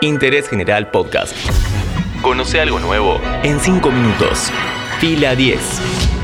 Interés General Podcast. Conoce algo nuevo en 5 minutos. Fila 10.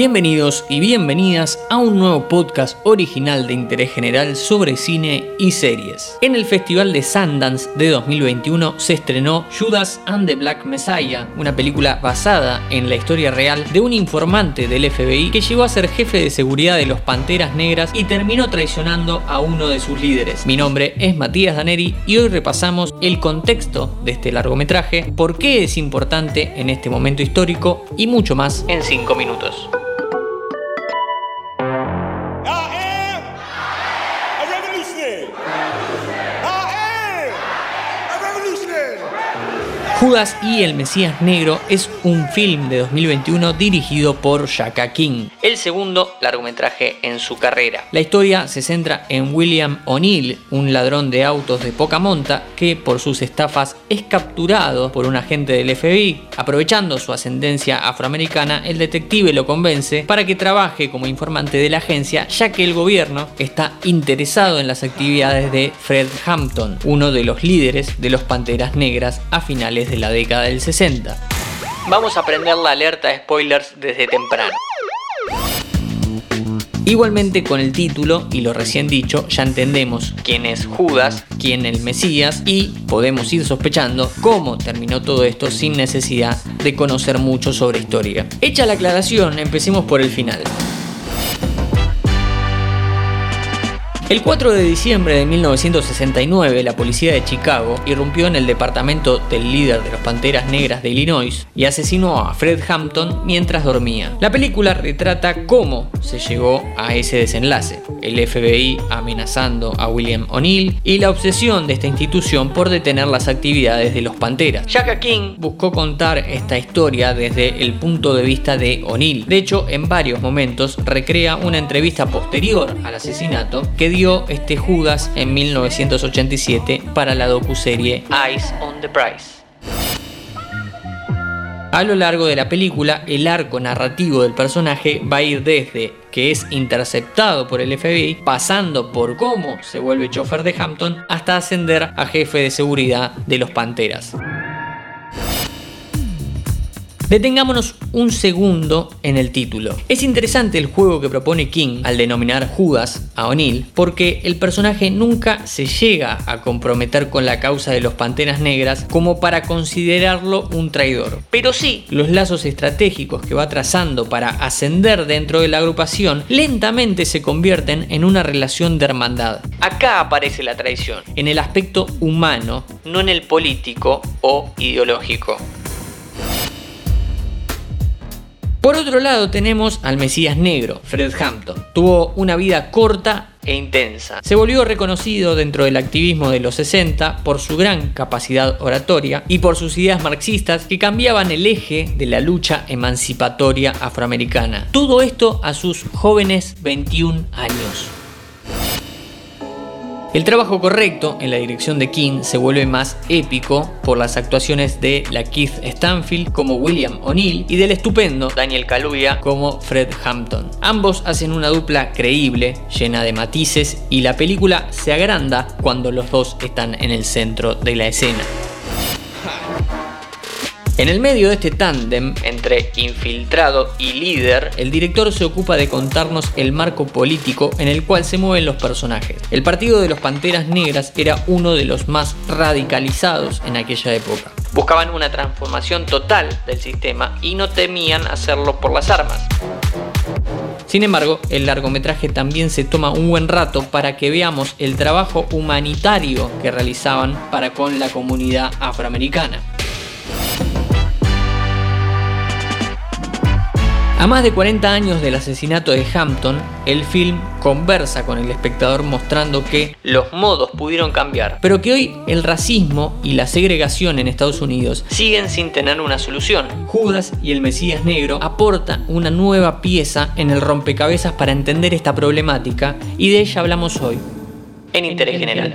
Bienvenidos y bienvenidas a un nuevo podcast original de interés general sobre cine y series. En el Festival de Sundance de 2021 se estrenó Judas and the Black Messiah, una película basada en la historia real de un informante del FBI que llegó a ser jefe de seguridad de los Panteras Negras y terminó traicionando a uno de sus líderes. Mi nombre es Matías Daneri y hoy repasamos el contexto de este largometraje, por qué es importante en este momento histórico y mucho más en 5 minutos. Judas y el Mesías Negro es un film de 2021 dirigido por Shaka King, el segundo largometraje en su carrera. La historia se centra en William O'Neill, un ladrón de autos de poca monta que por sus estafas es capturado por un agente del FBI. Aprovechando su ascendencia afroamericana, el detective lo convence para que trabaje como informante de la agencia, ya que el gobierno está interesado en las actividades de Fred Hampton, uno de los líderes de los Panteras Negras a finales de la década del 60. Vamos a prender la alerta spoilers desde temprano. Igualmente con el título y lo recién dicho ya entendemos quién es Judas, quién el Mesías y podemos ir sospechando cómo terminó todo esto sin necesidad de conocer mucho sobre historia. Hecha la aclaración, empecemos por el final. El 4 de diciembre de 1969, la policía de Chicago irrumpió en el departamento del líder de los Panteras Negras de Illinois y asesinó a Fred Hampton mientras dormía. La película retrata cómo se llegó a ese desenlace, el FBI amenazando a William O'Neill y la obsesión de esta institución por detener las actividades de los Panteras. Jacka King buscó contar esta historia desde el punto de vista de O'Neill. De hecho, en varios momentos recrea una entrevista posterior al asesinato que este Judas en 1987 para la docuserie Eyes on the Prize. A lo largo de la película, el arco narrativo del personaje va a ir desde que es interceptado por el FBI, pasando por cómo se vuelve chofer de Hampton, hasta ascender a jefe de seguridad de los Panteras. Detengámonos un segundo en el título. Es interesante el juego que propone King al denominar Judas a O'Neill porque el personaje nunca se llega a comprometer con la causa de los Panteras Negras como para considerarlo un traidor. Pero sí, los lazos estratégicos que va trazando para ascender dentro de la agrupación lentamente se convierten en una relación de hermandad. Acá aparece la traición, en el aspecto humano, no en el político o ideológico. Por otro lado tenemos al Mesías Negro, Fred Hampton. Tuvo una vida corta e intensa. Se volvió reconocido dentro del activismo de los 60 por su gran capacidad oratoria y por sus ideas marxistas que cambiaban el eje de la lucha emancipatoria afroamericana. Todo esto a sus jóvenes 21 años. El trabajo correcto en la dirección de King se vuelve más épico por las actuaciones de la Keith Stanfield como William O'Neill y del estupendo Daniel Kaluuya como Fred Hampton. Ambos hacen una dupla creíble, llena de matices y la película se agranda cuando los dos están en el centro de la escena. En el medio de este tándem entre infiltrado y líder, el director se ocupa de contarnos el marco político en el cual se mueven los personajes. El partido de los Panteras Negras era uno de los más radicalizados en aquella época. Buscaban una transformación total del sistema y no temían hacerlo por las armas. Sin embargo, el largometraje también se toma un buen rato para que veamos el trabajo humanitario que realizaban para con la comunidad afroamericana. A más de 40 años del asesinato de Hampton, el film conversa con el espectador mostrando que los modos pudieron cambiar, pero que hoy el racismo y la segregación en Estados Unidos siguen sin tener una solución. Judas y el Mesías Negro aportan una nueva pieza en el rompecabezas para entender esta problemática y de ella hablamos hoy en Interés General.